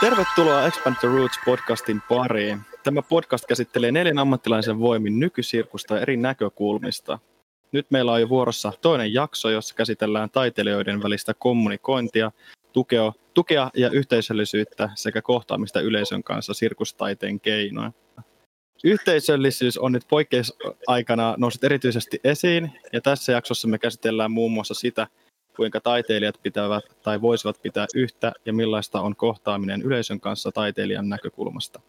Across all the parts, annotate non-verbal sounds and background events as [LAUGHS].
Tervetuloa Expand the Roots podcastin pariin. Tämä podcast käsittelee neljän ammattilaisen voimin nykysirkusta eri näkökulmista. Nyt meillä on jo vuorossa toinen jakso, jossa käsitellään taiteilijoiden välistä kommunikointia, tukea, tukea ja yhteisöllisyyttä sekä kohtaamista yleisön kanssa sirkustaiteen keinoin. Yhteisöllisyys on nyt poikkeusaikana noussut erityisesti esiin, ja tässä jaksossa me käsitellään muun muassa sitä, kuinka taiteilijat pitävät tai voisivat pitää yhtä ja millaista on kohtaaminen yleisön kanssa taiteilijan näkökulmasta.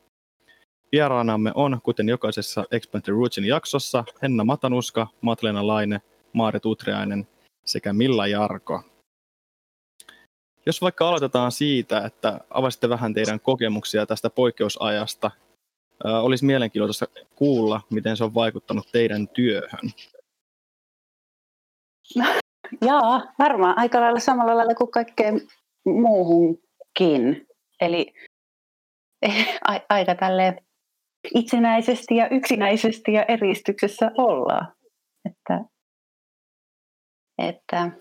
Vieraanamme on, kuten jokaisessa Expand the Rootsin jaksossa, Henna Matanuska, Matlena Laine, Maaret Utriainen sekä Milla Jarko. Jos vaikka aloitetaan siitä, että avasitte vähän teidän kokemuksia tästä poikkeusajasta, olisi mielenkiintoista kuulla, miten se on vaikuttanut teidän työhön. [LAUGHS] Jaa, varmaan aika lailla samalla lailla kuin kaikkeen muuhunkin. Eli [LAUGHS] a- aika tälle itsenäisesti ja yksinäisesti ja eristyksessä ollaan. Että, että,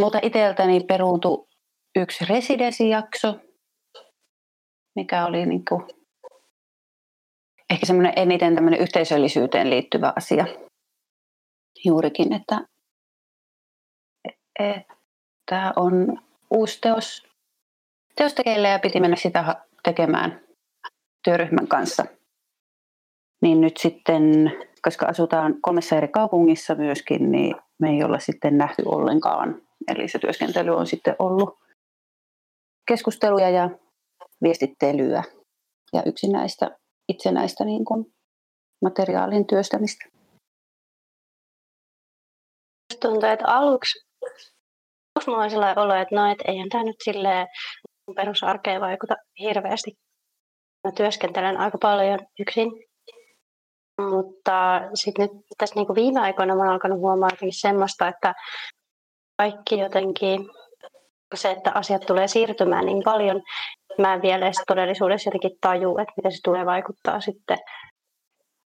mutta itseltäni peruuntui yksi residenssijakso, mikä oli niin kuin, ehkä semmoinen eniten tämmöinen yhteisöllisyyteen liittyvä asia juurikin, että että on uusi teos, teos tekeillä ja piti mennä sitä tekemään työryhmän kanssa. Niin nyt sitten, koska asutaan kolmessa eri kaupungissa myöskin, niin me ei olla sitten nähty ollenkaan. Eli se työskentely on sitten ollut keskusteluja ja viestittelyä ja yksinäistä, itsenäistä niin kuin materiaalin työstämistä. Tuntuu, että aluksi mulla on sellainen olo, että no, et eihän tämä nyt silleen perusarkeen vaikuta hirveästi. Mä työskentelen aika paljon yksin. Mutta sitten nyt tässä niinku viime aikoina mä oon alkanut huomaa semmoista, että kaikki jotenkin, se, että asiat tulee siirtymään niin paljon, mä en vielä edes todellisuudessa jotenkin taju, että miten se tulee vaikuttaa sitten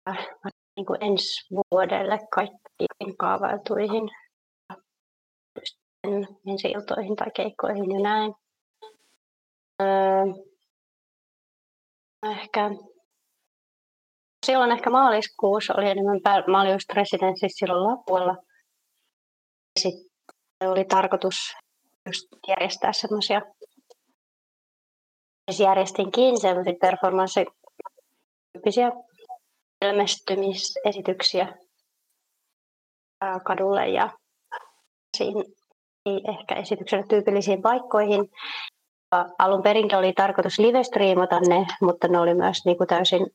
äh, niin kuin ensi vuodelle kaikkiin kaavailtuihin ensi iltoihin tai keikkoihin ja näin. Öö, ehkä silloin ehkä maaliskuussa oli enemmän pää, mä olin just residenssissä silloin Lapualla. Sitten oli tarkoitus just järjestää semmoisia järjestinkin semmoisia performance-tyyppisiä ilmestymisesityksiä kadulle ja siinä ehkä esitykselle tyypillisiin paikkoihin. Alun perin oli tarkoitus live-striimata ne, mutta ne oli myös niin kuin täysin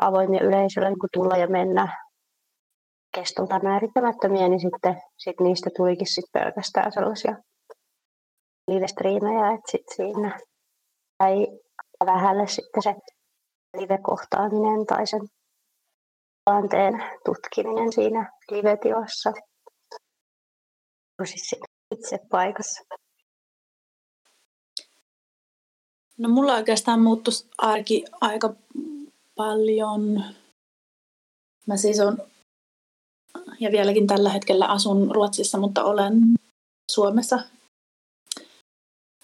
avoimia yleisölle niin kuin tulla ja mennä kestolta määrittämättömiä, niin sitten sit niistä tulikin sit pelkästään sellaisia live-striimejä, että sit siinä jäi vähälle sitten se live-kohtaaminen tai sen tilanteen tutkiminen siinä live-tilassa siis itse paikassa? No mulla oikeastaan muuttui arki aika paljon. Mä siis on, ja vieläkin tällä hetkellä asun Ruotsissa, mutta olen Suomessa.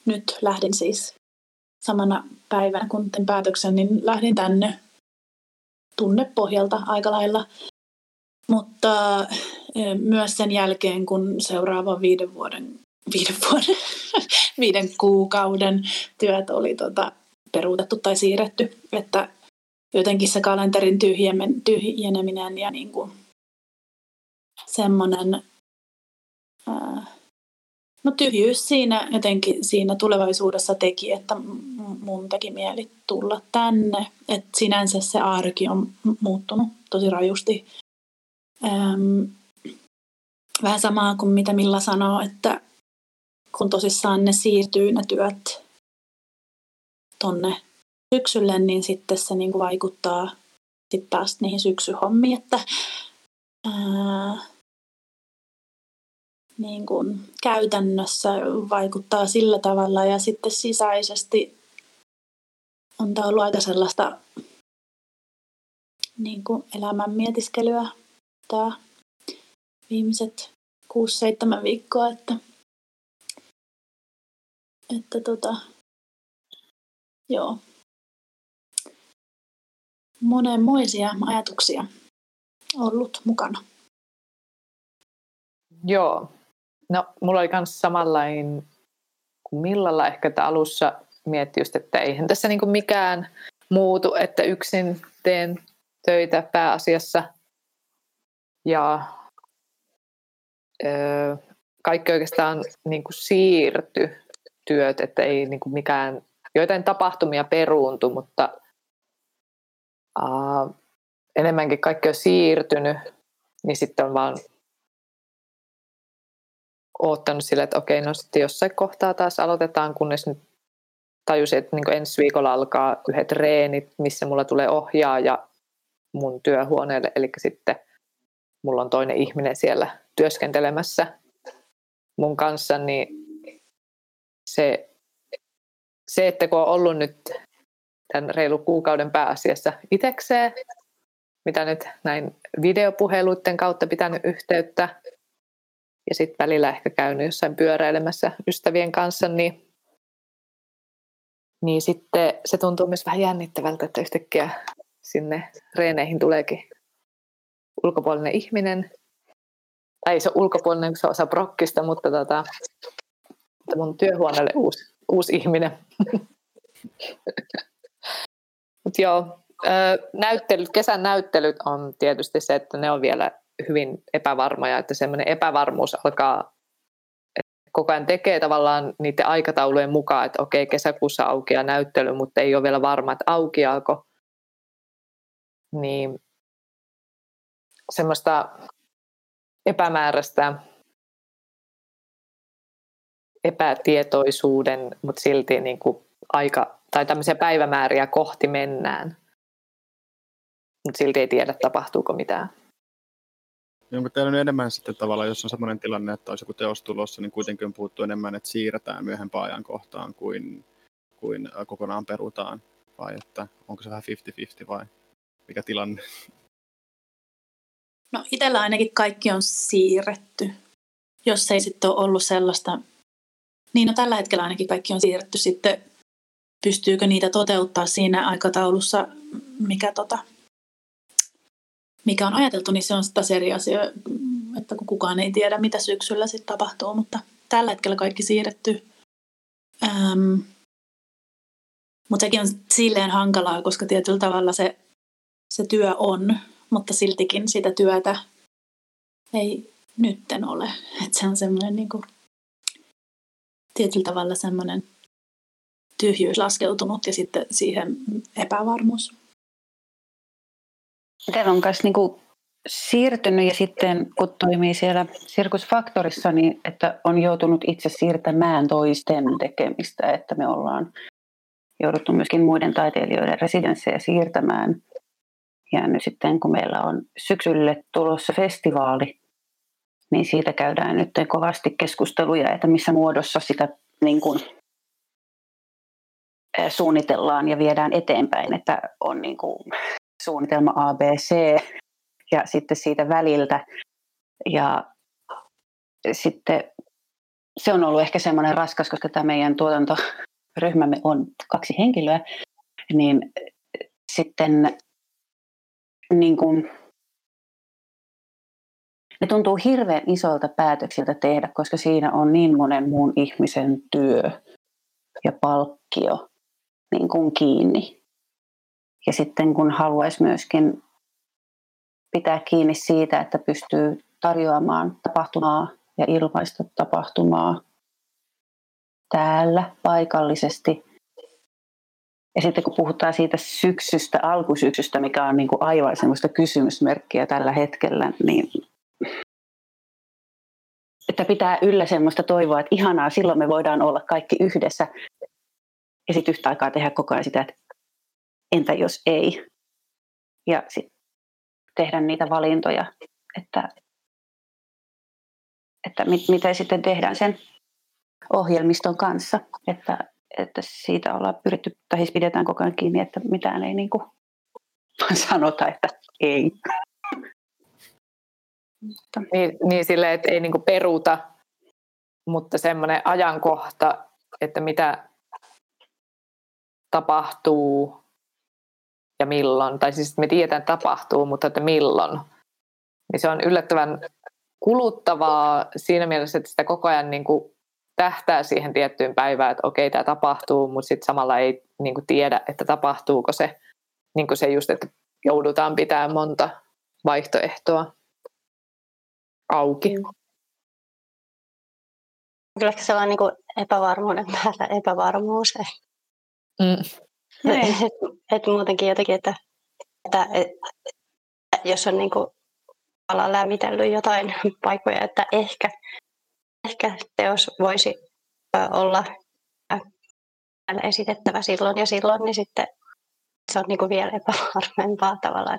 Nyt lähdin siis samana päivänä, kun tein päätöksen, niin lähdin tänne tunnepohjalta aika lailla. Mutta myös sen jälkeen, kun seuraavan viiden vuoden, viiden, vuoden, [LAUGHS] viiden kuukauden työt oli tota, peruutettu tai siirretty, että jotenkin se kalenterin tyhjeneminen ja niin kuin semmoinen no tyhjyys siinä jotenkin siinä tulevaisuudessa teki, että mun teki mieli tulla tänne. Että sinänsä se arki on muuttunut tosi rajusti. Öm, vähän samaa kuin mitä Milla sanoo, että kun tosissaan ne siirtyy ne työt tonne syksylle, niin sitten se niin kuin vaikuttaa sitten taas niihin syksyhommiin, että ää, niin kuin käytännössä vaikuttaa sillä tavalla. Ja sitten sisäisesti on tämä ollut aika sellaista niin kuin elämän mietiskelyä tämä viimeiset 6-7 viikkoa, että, että tota, Joo. Monenmoisia ajatuksia ollut mukana. Joo. No, mulla oli myös samanlainen kuin Millalla ehkä, että alussa mietti just, että eihän tässä niin mikään muutu, että yksin teen töitä pääasiassa. Ja kaikki oikeastaan niin kuin siirty työt, että ei niin kuin mikään, joitain tapahtumia peruuntu, mutta uh, enemmänkin kaikki on siirtynyt, niin sitten on vaan oottanut sille, että okei, no sitten jossain kohtaa taas aloitetaan, kunnes nyt tajusin, että niin ensi viikolla alkaa yhdet treenit, missä mulla tulee ohjaaja mun työhuoneelle, eli sitten mulla on toinen ihminen siellä työskentelemässä mun kanssa, niin se, se että kun on ollut nyt tämän reilu kuukauden pääasiassa itsekseen, mitä nyt näin videopuheluiden kautta pitänyt yhteyttä, ja sitten välillä ehkä käynyt jossain pyöräilemässä ystävien kanssa, niin, niin sitten se tuntuu myös vähän jännittävältä, että yhtäkkiä sinne reeneihin tuleekin ulkopuolinen ihminen. Tai ei se ulkopuolinen, kun se osa brokkista, mutta, tota, mun työhuoneelle uusi, uusi ihminen. [LAUGHS] Mutta joo, näyttelyt, kesän näyttelyt on tietysti se, että ne on vielä hyvin epävarmoja, että semmoinen epävarmuus alkaa koko ajan tekee tavallaan niiden aikataulujen mukaan, että okei, kesäkuussa aukeaa näyttely, mutta ei ole vielä varma, että aukeaako. Niin semmoista epämääräistä epätietoisuuden, mutta silti niin kuin aika, tai tämmöisiä päivämääriä kohti mennään. Mutta silti ei tiedä, tapahtuuko mitään. Onko teillä nyt enemmän sitten tavallaan, jos on sellainen tilanne, että olisi joku teos tulossa, niin kuitenkin on puhuttu enemmän, että siirretään myöhempään ajankohtaan kuin, kuin kokonaan perutaan? Vai että onko se vähän 50-50 vai mikä tilanne? No itsellä ainakin kaikki on siirretty. Jos ei sitten ole ollut sellaista, niin no tällä hetkellä ainakin kaikki on siirretty sitten, pystyykö niitä toteuttaa siinä aikataulussa, mikä tota, mikä on ajateltu, niin se on taas eri asia, että kun kukaan ei tiedä, mitä syksyllä sitten tapahtuu, mutta tällä hetkellä kaikki siirretty. Ähm, mutta sekin on silleen hankalaa, koska tietyllä tavalla se, se työ on, mutta siltikin sitä työtä ei nytten ole. Että se on semmoinen niin kuin, tietyllä tavalla semmoinen tyhjyys laskeutunut ja sitten siihen epävarmuus. Teillä on myös niin siirtynyt ja sitten kun toimii siellä sirkusfaktorissa, niin että on joutunut itse siirtämään toisten tekemistä, että me ollaan jouduttu myöskin muiden taiteilijoiden residenssejä siirtämään. Ja nyt sitten kun meillä on syksylle tulossa festivaali, niin siitä käydään nyt kovasti keskusteluja, että missä muodossa sitä niin kuin, suunnitellaan ja viedään eteenpäin, että on niin kuin suunnitelma ABC ja sitten siitä väliltä. Ja sitten se on ollut ehkä semmoinen raskas, koska tämä meidän tuotantoryhmämme on kaksi henkilöä, niin sitten niin kuin, ne tuntuu hirveän isolta päätöksiltä tehdä, koska siinä on niin monen muun ihmisen työ ja palkkio niin kuin kiinni. Ja sitten kun haluaisi myöskin pitää kiinni siitä, että pystyy tarjoamaan tapahtumaa ja ilmaista tapahtumaa täällä paikallisesti. Ja sitten kun puhutaan siitä syksystä, alkusyksystä, mikä on niin kuin aivan semmoista kysymysmerkkiä tällä hetkellä, niin että pitää yllä semmoista toivoa, että ihanaa, silloin me voidaan olla kaikki yhdessä. Ja sitten yhtä aikaa tehdä koko ajan sitä, että entä jos ei? Ja sitten tehdä niitä valintoja, että, että mit, miten sitten tehdään sen ohjelmiston kanssa, että, että siitä ollaan pyritty, tai siis pidetään koko ajan kiinni, että mitään ei niin kuin [LAUGHS] sanota, että ei. Niin, niin silleen, että ei niin kuin peruuta, mutta semmoinen ajankohta, että mitä tapahtuu ja milloin, tai siis me tiedetään, että tapahtuu, mutta että milloin, niin se on yllättävän kuluttavaa siinä mielessä, että sitä koko ajan niin kuin tähtää siihen tiettyyn päivään, että okei, tämä tapahtuu, mutta sitten samalla ei niin kuin tiedä, että tapahtuuko se, niin kuin se just, että joudutaan pitämään monta vaihtoehtoa auki. Mm. Kyllä se on niin kuin epävarmuuden päällä epävarmuus. Mm. Et, et muutenkin jotenkin, että, että et, jos on niin kuin lämmitellyt jotain paikkoja, että ehkä, ehkä teos voisi olla esitettävä silloin ja silloin, niin sitten se on niin kuin vielä epävarmempaa tavalla.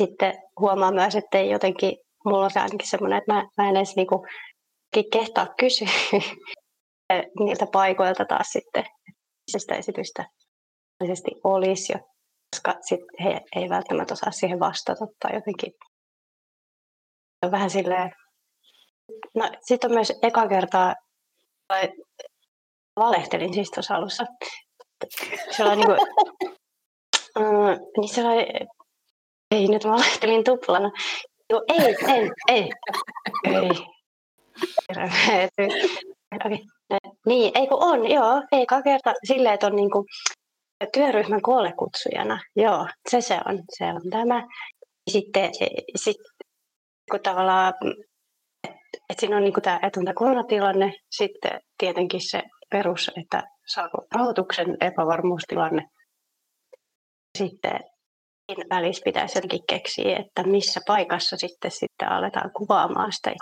Sitten huomaa myös, että ei jotenkin, mulla on se ainakin semmoinen, että mä, mä en edes niin kuin kehtaa kysyä [LAUGHS] niiltä paikoilta taas sitten, että sitä esitystä olisi jo, koska sit he ei välttämättä osaa siihen vastata tai jotenkin on vähän silleen, no sitten on myös eka kertaa, vai valehtelin siis tuossa alussa, se oli niin kuin, [LAUGHS] mm, niin se oli, ei nyt valehtelin tuplana, Joo, ei, ei, ei, ei. Okay. Niin, ei kun on, joo, eka kerta silleen, että on niinku työryhmän koolle kutsujana. Joo, se se on, se on tämä. Sitten sit, kun tavallaan, että et siinä on niinku tämä etunta koronatilanne, sitten tietenkin se perus, että saako rahoituksen epävarmuustilanne. Sitten välissä pitäisi jotenkin keksiä, että missä paikassa sitten, sitten aletaan kuvaamaan sitä.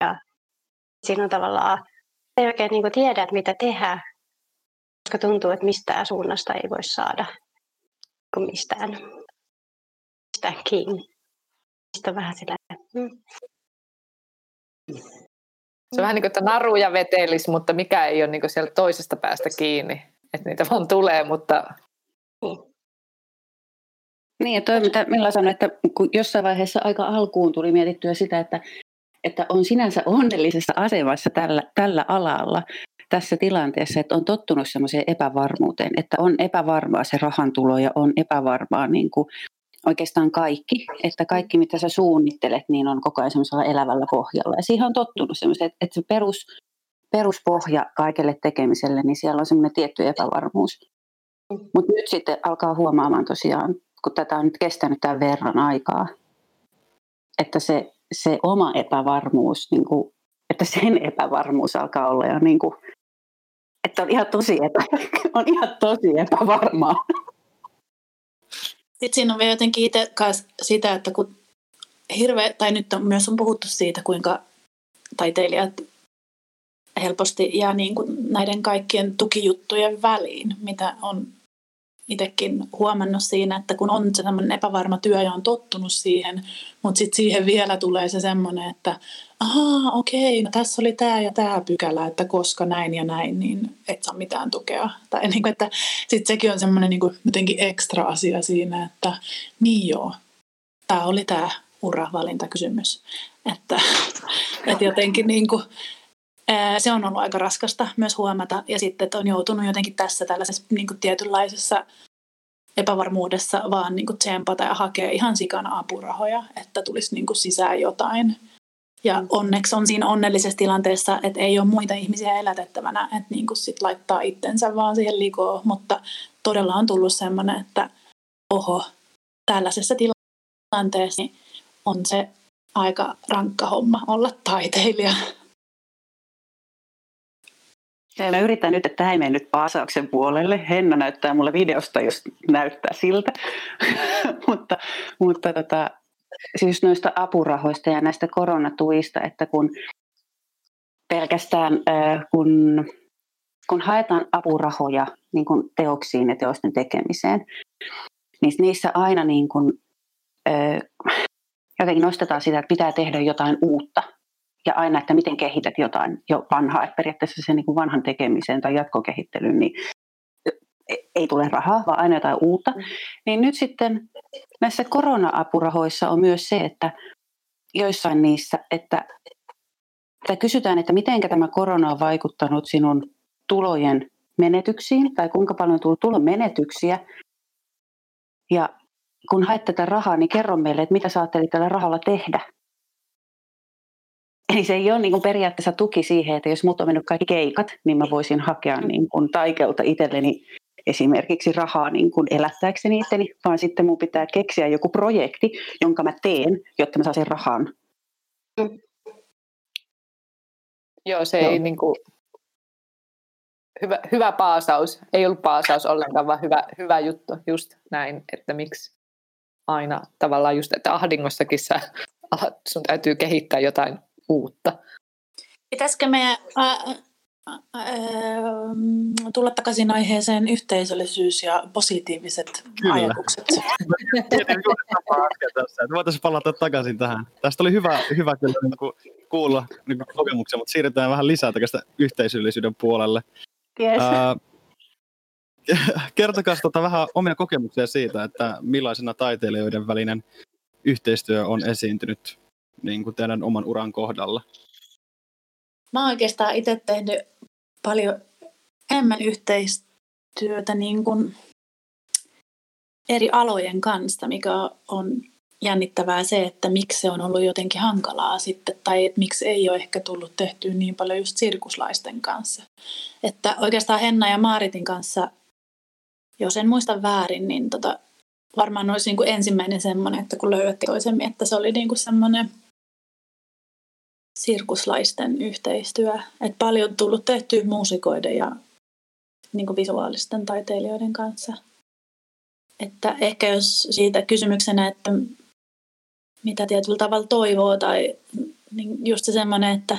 Ja siinä on tavallaan, ei oikein niin tiedä, että mitä tehdä, koska tuntuu, että mistään suunnasta ei voi saada mistään, mistään kiinni. Sitten vähän sillä, mm. Se on vähän niin kuin, että naruja vetelis, mutta mikä ei ole niin kuin sieltä toisesta päästä kiinni. Että niitä vaan tulee, mutta... Niin, ja toi, mitä Milla sanoi, että kun jossain vaiheessa aika alkuun tuli mietittyä sitä, että, että on sinänsä onnellisessa asemassa tällä, tällä alalla, tässä tilanteessa, että on tottunut semmoiseen epävarmuuteen, että on epävarmaa se rahantulo ja on epävarmaa niin kuin oikeastaan kaikki, että kaikki mitä sä suunnittelet, niin on koko ajan semmoisella elävällä pohjalla. Ja siihen on tottunut semmoiseen, että, että se perus, peruspohja kaikelle tekemiselle, niin siellä on semmoinen tietty epävarmuus. Mutta nyt sitten alkaa huomaamaan tosiaan, kun tätä on nyt kestänyt tämän verran aikaa, että se, se oma epävarmuus, niin kuin, että sen epävarmuus alkaa olla jo niin kuin että on ihan tosi, epä, [LAUGHS] on ihan tosi epävarmaa. Sitten siinä on vielä jotenkin itse sitä, että kun hirveä, tai nyt on, myös on puhuttu siitä, kuinka taiteilijat helposti jää niin kuin näiden kaikkien tukijuttujen väliin, mitä on itsekin huomannut siinä, että kun on se semmoinen epävarma työ ja on tottunut siihen, mutta sitten siihen vielä tulee se semmoinen, että ahaa, okei, no tässä oli tämä ja tämä pykälä, että koska näin ja näin, niin et saa mitään tukea. Tai niin kuin, että sitten sekin on semmoinen niin kuin jotenkin ekstra asia siinä, että niin joo, tämä oli tämä uravalintakysymys. Että, [LAUGHS] että jotenkin niin kuin, se on ollut aika raskasta myös huomata. Ja sitten, että on joutunut jotenkin tässä tällaisessa niin kuin tietynlaisessa epävarmuudessa vaan niin kuin tsempata ja hakea ihan sikana apurahoja, että tulisi niin kuin sisään jotain. Ja onneksi on siinä onnellisessa tilanteessa, että ei ole muita ihmisiä elätettävänä, että niin kuin sit laittaa itsensä vaan siihen likoon. Mutta todella on tullut sellainen, että oho, tällaisessa tilanteessa on se aika rankka homma olla taiteilija. Mä yritän nyt, että tämä ei nyt paasauksen puolelle. Henna näyttää mulle videosta, jos näyttää siltä. [LAUGHS] mutta mutta tota, siis noista apurahoista ja näistä koronatuista, että kun pelkästään äh, kun, kun haetaan apurahoja niin kun teoksiin ja teosten tekemiseen, niin niissä aina niin kun, äh, jotenkin nostetaan sitä, että pitää tehdä jotain uutta ja aina, että miten kehität jotain jo vanhaa, että periaatteessa sen niin kuin vanhan tekemiseen tai jatkokehittelyyn, niin e, ei tule rahaa, vaan aina jotain uutta. Mm. Niin nyt sitten näissä korona-apurahoissa on myös se, että joissain niissä, että, että kysytään, että miten tämä korona on vaikuttanut sinun tulojen menetyksiin tai kuinka paljon on tullut tulon menetyksiä. Ja kun haet tätä rahaa, niin kerro meille, että mitä sä ajattelit tällä rahalla tehdä. Eli se ei ole niin kuin periaatteessa tuki siihen, että jos mut on mennyt kaikki keikat, niin mä voisin hakea niin kuin taikelta itselleni esimerkiksi rahaa niin kuin elättääkseni itteni, vaan sitten mun pitää keksiä joku projekti, jonka mä teen, jotta mä saan sen rahan. Mm. Joo, se Joo. ei niin kuin, hyvä, hyvä paasaus. Ei ollut paasaus ollenkaan, vaan hyvä, hyvä juttu. Just näin, että miksi aina tavallaan just, että ahdingossakin sä, sun täytyy kehittää jotain uutta. Pitäisikö meidän äh, äh, tulla takaisin aiheeseen yhteisöllisyys ja positiiviset Kyllä. ajatukset? [LAUGHS] Voitaisiin palata takaisin tähän. Tästä oli hyvä, hyvä kyllä niin kuulla niin kokemuksia, mutta siirrytään vähän lisää tästä yhteisöllisyyden puolelle. Yes. Äh, [LAUGHS] kertokaa tota vähän omia kokemuksia siitä, että millaisena taiteilijoiden välinen yhteistyö on esiintynyt niin kuin teidän oman uran kohdalla? Mä oon oikeastaan itse tehnyt paljon enemmän yhteistyötä niin kuin eri alojen kanssa, mikä on jännittävää se, että miksi se on ollut jotenkin hankalaa sitten, tai että miksi ei ole ehkä tullut tehtyä niin paljon just sirkuslaisten kanssa. Että oikeastaan Henna ja Maaritin kanssa, jos en muista väärin, niin tota, varmaan olisi niin kuin ensimmäinen semmoinen, että kun löydätte toisemme, että se oli niin kuin semmoinen sirkuslaisten yhteistyö. Että paljon tullut tehty muusikoiden ja niin kuin visuaalisten taiteilijoiden kanssa. Että ehkä jos siitä kysymyksenä, että mitä tietyllä tavalla toivoo tai niin just se semmoinen, että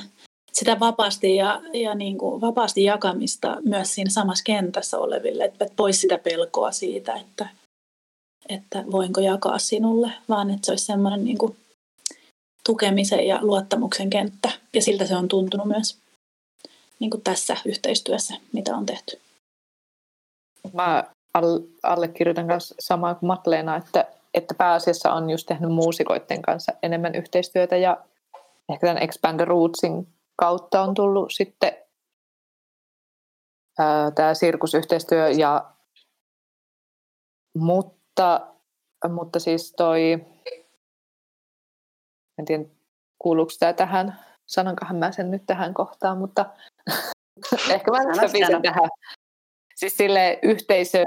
sitä vapaasti ja, ja niin kuin vapaasti jakamista myös siinä samassa kentässä oleville, että pois sitä pelkoa siitä, että, että voinko jakaa sinulle, vaan että se olisi semmoinen niin kuin tukemisen ja luottamuksen kenttä. Ja siltä se on tuntunut myös niin kuin tässä yhteistyössä, mitä on tehty. Mä allekirjoitan kanssa samaa kuin Matleena, että, että pääasiassa on just tehnyt muusikoiden kanssa enemmän yhteistyötä ja ehkä tämän Expand Rootsin kautta on tullut sitten tämä sirkusyhteistyö ja mutta, mutta siis toi en tiedä, kuuluuko tämä tähän, sanonkohan mä sen nyt tähän kohtaan, mutta [LAUGHS] ehkä mä sopin sen tähän. Siis sille yhteisö,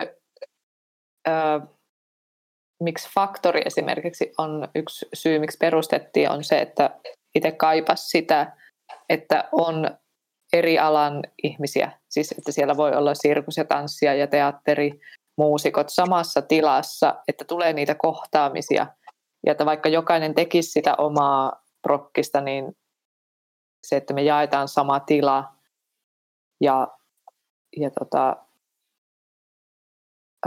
äh, miksi faktori esimerkiksi on yksi syy, miksi perustettiin, on se, että itse kaipas sitä, että on eri alan ihmisiä. Siis että siellä voi olla sirkus ja tanssia ja teatteri, muusikot samassa tilassa, että tulee niitä kohtaamisia – ja että vaikka jokainen tekisi sitä omaa prokkista, niin se, että me jaetaan sama tila ja, ja tota,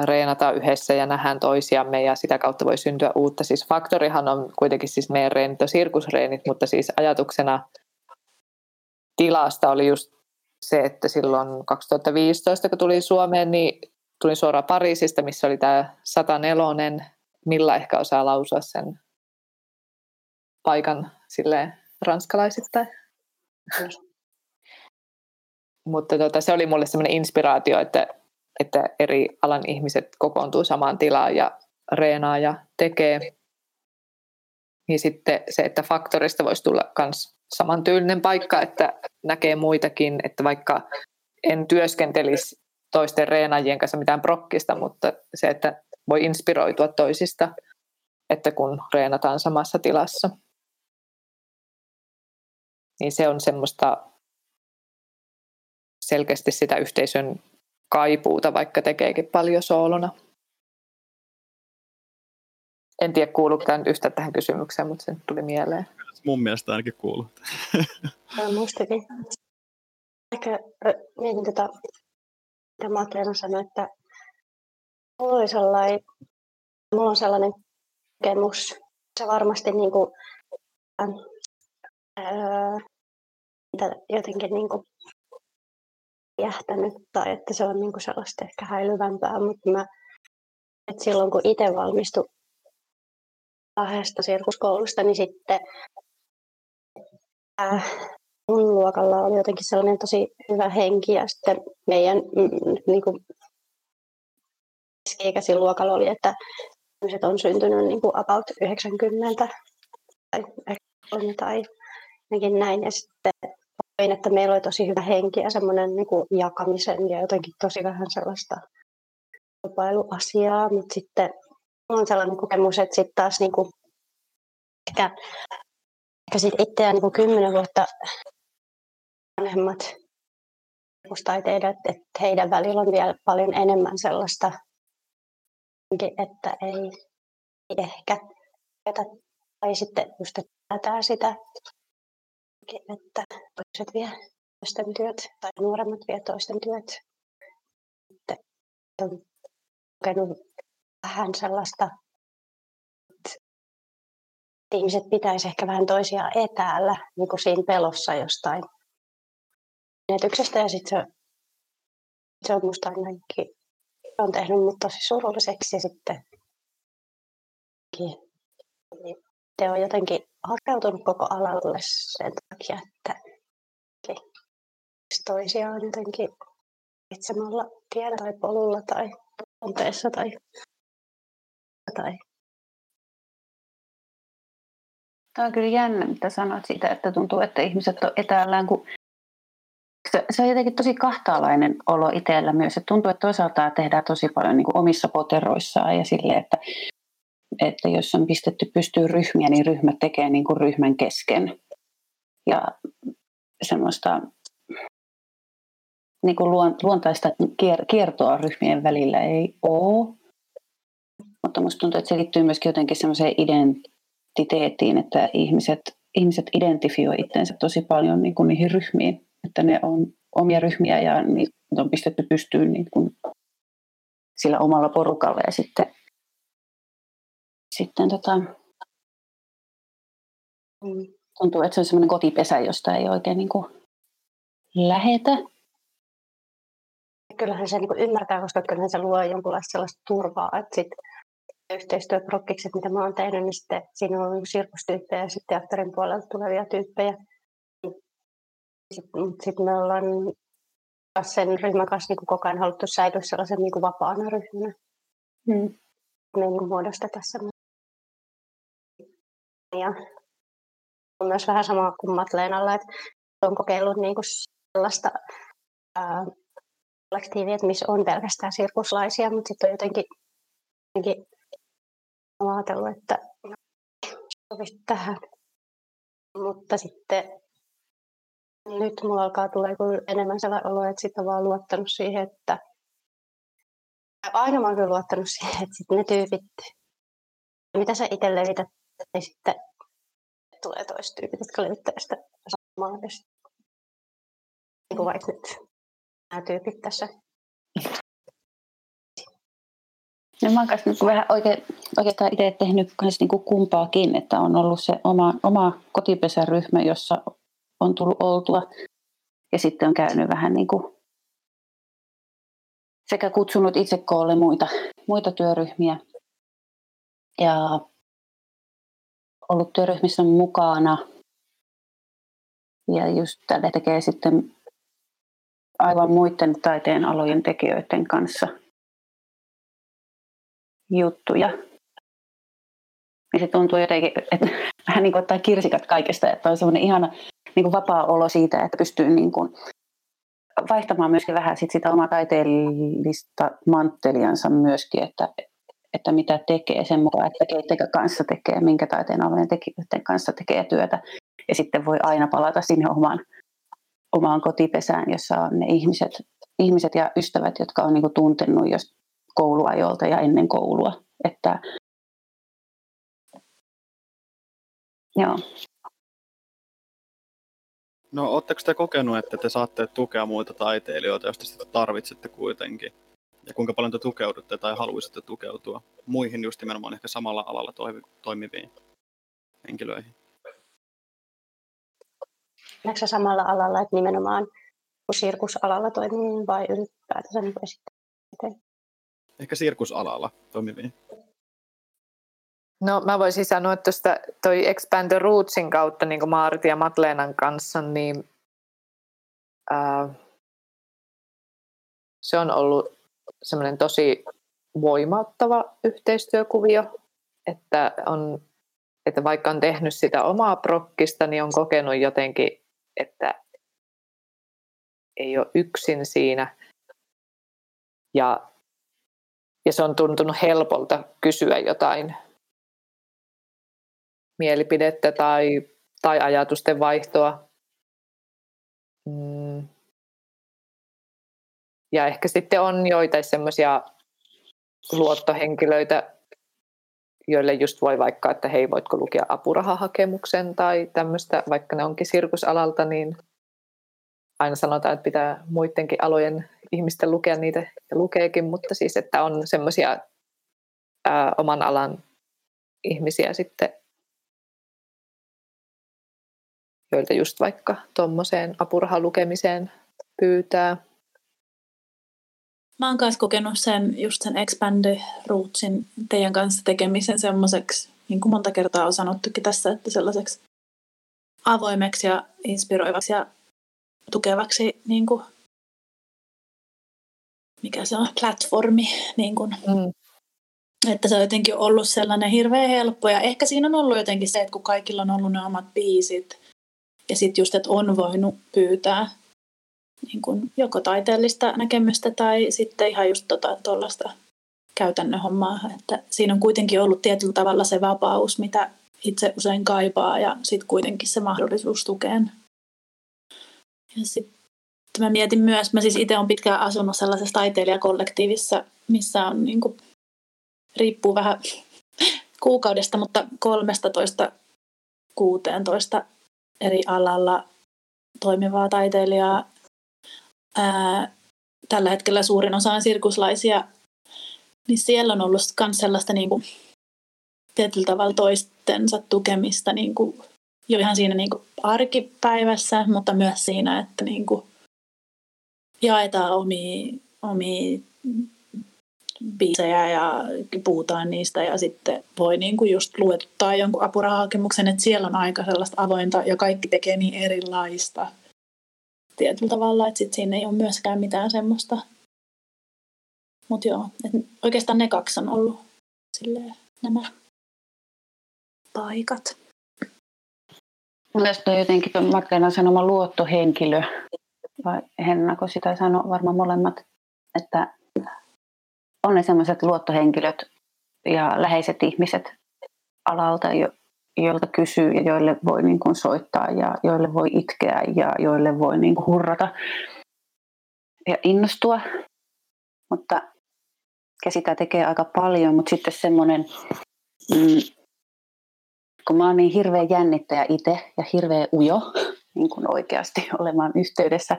reenataan yhdessä ja nähdään toisiamme ja sitä kautta voi syntyä uutta. Siis faktorihan on kuitenkin siis meidän reenit sirkusreenit, mutta siis ajatuksena tilasta oli just se, että silloin 2015, kun tuli Suomeen, niin tulin suoraan Pariisista, missä oli tämä 104 Milla ehkä osaa lausua sen paikan sille ranskalaisittain. Mutta tota, se oli mulle semmoinen inspiraatio, että, että eri alan ihmiset kokoontuu samaan tilaan ja reenaa ja tekee. Niin sitten se, että faktorista voisi tulla myös samantyylinen paikka, että näkee muitakin, että vaikka en työskentelisi toisten reenaajien kanssa mitään prokkista, mutta se, että voi inspiroitua toisista, että kun reenataan samassa tilassa. Niin se on semmoista selkeästi sitä yhteisön kaipuuta, vaikka tekeekin paljon soolona. En tiedä, kuuluuko tämän yhtä tähän kysymykseen, mutta se tuli mieleen. Mun mielestä ainakin kuuluu. [LAUGHS] Mustakin. Ehkä mietin tätä, mitä Matleena sanoi, että Mulla, oli sellainen, mulla on sellainen kokemus, se varmasti niin kuin, ää, jotenkin niin kuin jähtänyt tai että se on niin kuin sellaista ehkä häilyvämpää, mutta mä, että silloin kun itse valmistuin kahdesta sirkuskoulusta, niin sitten ää, mun luokalla oli jotenkin sellainen tosi hyvä henki ja sitten meidän mm, niin kuin keski luokalla oli, että ihmiset on syntynyt niin kuin about 90 tai, tai jotenkin näin. Ja sitten koin, että meillä oli tosi hyvä henki ja semmoinen niin kuin jakamisen ja jotenkin tosi vähän sellaista kilpailuasiaa, mutta sitten on sellainen kokemus, että sitten taas niin kuin, ehkä, ehkä sit itseään niin kymmenen vuotta vanhemmat taiteilijat, että heidän välillä on vielä paljon enemmän sellaista, että ei, ei ehkä tai sitten just, että sitä, että toiset vie toisten työt tai nuoremmat vie toisten työt. Sitten on kokenut vähän sellaista, että ihmiset pitäisi ehkä vähän toisiaan etäällä niin kuin siinä pelossa jostain menetyksestä ja sitten se, se on musta ainakin on tehnyt mut tosi surulliseksi sitten niin te on jotenkin hakeutunut koko alalle sen takia, että toisiaan jotenkin itsemalla tiellä tai polulla tai tunteessa tai, tai Tämä on kyllä jännä, mitä sanoit siitä, että tuntuu, että ihmiset on etäällään, kun se, se on jotenkin tosi kahtaalainen olo itsellä myös. Että tuntuu, että toisaalta tehdään tosi paljon niin kuin omissa poteroissaan ja sille, että, että jos on pistetty pystyyn ryhmiä, niin ryhmä tekee niin kuin ryhmän kesken. Ja semmoista niin kuin luontaista kiertoa ryhmien välillä ei ole. Mutta minusta tuntuu, että se liittyy myöskin jotenkin semmoiseen identiteettiin, että ihmiset, ihmiset identifioi itsensä tosi paljon niin kuin niihin ryhmiin että ne on omia ryhmiä ja niitä on pistetty pystyyn niin kuin sillä omalla porukalla ja sitten, sitten tota, tuntuu, että se on semmoinen kotipesä, josta ei oikein niin kuin lähetä. Kyllähän se niin ymmärtää, koska kyllähän se luo jonkunlaista sellaista turvaa, että sit yhteistyöprokkikset, mitä mä oon tehnyt, niin sitten siinä on sirkustyyppejä ja sitten teatterin puolelta tulevia tyyppejä. Sitten sit me ollaan sen ryhmän kanssa niin koko ajan haluttu säilyä sellaisen niin kuin vapaana ryhmänä. Mm. Niin muodosta tässä. Ja on myös vähän sama kuin Matleenalla, että on kokeillut niin kuin sellaista ää, kollektiivia, että missä on pelkästään sirkuslaisia, mutta sitten on jotenkin, jotenkin ajatellut, että sovisi tähän. Mutta sitten nyt mulla alkaa tulla enemmän sellainen olo, että sitten on vaan luottanut siihen, että aina mä oon luottanut siihen, että sitten ne tyypit, mitä sä itse levität, niin sitten tulee toiset tyypit, jotka levittää sitä samaa. Niin kuin vaikka nyt nämä tyypit tässä. No mä oon niin vähän oike, oikeastaan itse tehnyt niin kuin kumpaakin, että on ollut se oma, oma kotipesäryhmä, jossa on tullut oltua. Ja sitten on käynyt vähän niin kuin sekä kutsunut itse koolle muita, muita työryhmiä ja ollut työryhmissä mukana. Ja just tällä tekee sitten aivan muiden taiteen alojen tekijöiden kanssa juttuja. Ja se tuntuu jotenkin, että [LAUGHS] vähän niin kuin ottaa kirsikat kaikesta, että on semmoinen ihana niin kuin vapaa olo siitä, että pystyy niin kuin vaihtamaan myöskin vähän sit sitä omaa taiteellista mantteliansa myöskin, että, että mitä tekee sen mukaan, että keiden kanssa tekee, minkä taiteen alueen tekijöiden kanssa tekee työtä. Ja sitten voi aina palata sinne omaan, omaan kotipesään, jossa on ne ihmiset, ihmiset ja ystävät, jotka on niin kuin tuntenut jos kouluajolta ja ennen koulua. Että, joo. No, ootteko te kokenut, että te saatte tukea muita taiteilijoita, jos te sitä tarvitsette kuitenkin? Ja kuinka paljon te tukeudutte tai haluaisitte tukeutua muihin just nimenomaan ehkä samalla alalla toimiviin henkilöihin? Näetkö samalla alalla, että nimenomaan sirkusalalla toimiviin vai ylipäätänsä niin Ehkä sirkusalalla toimiviin. No mä voisin sanoa, että tuosta toi Expand the Rootsin kautta niin kuin Maarit ja Matleenan kanssa, niin ää, se on ollut semmoinen tosi voimauttava yhteistyökuvio, että, on, että vaikka on tehnyt sitä omaa prokkista, niin on kokenut jotenkin, että ei ole yksin siinä. Ja, ja se on tuntunut helpolta kysyä jotain mielipidettä tai, tai ajatusten vaihtoa. Mm. Ja ehkä sitten on joitain semmoisia luottohenkilöitä, joille just voi vaikka, että hei, voitko lukea apurahahakemuksen tai tämmöistä, vaikka ne onkin sirkusalalta, niin aina sanotaan, että pitää muidenkin alojen ihmisten lukea niitä ja lukeekin, mutta siis, että on semmoisia oman alan ihmisiä sitten, joilta just vaikka tuommoiseen apurahalukemiseen pyytää. Mä oon myös kokenut sen, just sen Expand Rootsin teidän kanssa tekemisen semmoiseksi, niin kuin monta kertaa on sanottukin tässä, että sellaiseksi avoimeksi ja inspiroivaksi ja tukevaksi, niin kuin, mikä se on, platformi. Niin kuin, mm. Että se on jotenkin ollut sellainen hirveän helppo. Ja ehkä siinä on ollut jotenkin se, että kun kaikilla on ollut ne omat biisit, ja sitten just, että on voinut pyytää niin kuin joko taiteellista näkemystä tai sitten ihan just tuollaista tota, käytännön hommaa. Että siinä on kuitenkin ollut tietyllä tavalla se vapaus, mitä itse usein kaipaa ja sitten kuitenkin se mahdollisuus tukeen. Ja sitten mä mietin myös, mä siis itse olen pitkään asunut sellaisessa taiteilijakollektiivissa, missä on niin kuin, riippuu vähän [LAUGHS] kuukaudesta, mutta 13 16 eri alalla toimivaa taiteilijaa. Ää, tällä hetkellä suurin osa on sirkuslaisia, niin siellä on ollut myös sellaista niin kuin, tietyllä tavalla toistensa tukemista niin kuin, jo ihan siinä niin kuin, arkipäivässä, mutta myös siinä, että niin kuin, jaetaan omia, omia biisejä ja puhutaan niistä ja sitten voi niin kuin just luettaa jonkun apurahakemuksen, että siellä on aika sellaista avointa ja kaikki tekee niin erilaista tietyllä tavalla, että sit siinä ei ole myöskään mitään semmoista. Mutta joo, et oikeastaan ne kaksi on ollut silleen, nämä paikat. Mielestäni jotenkin tuon Magdalena sanoma luottohenkilö, vai Hennako sitä sanoi, varmaan molemmat, että on ne sellaiset luottohenkilöt ja läheiset ihmiset alalta, jo, joilta kysyy ja joille voi niin kuin soittaa ja joille voi itkeä ja joille voi niin kuin hurrata ja innostua. Mutta ja sitä tekee aika paljon, mutta sitten semmoinen, mm, kun mä oon niin hirveä jännittäjä itse ja hirveä ujo niin kuin oikeasti olemaan yhteydessä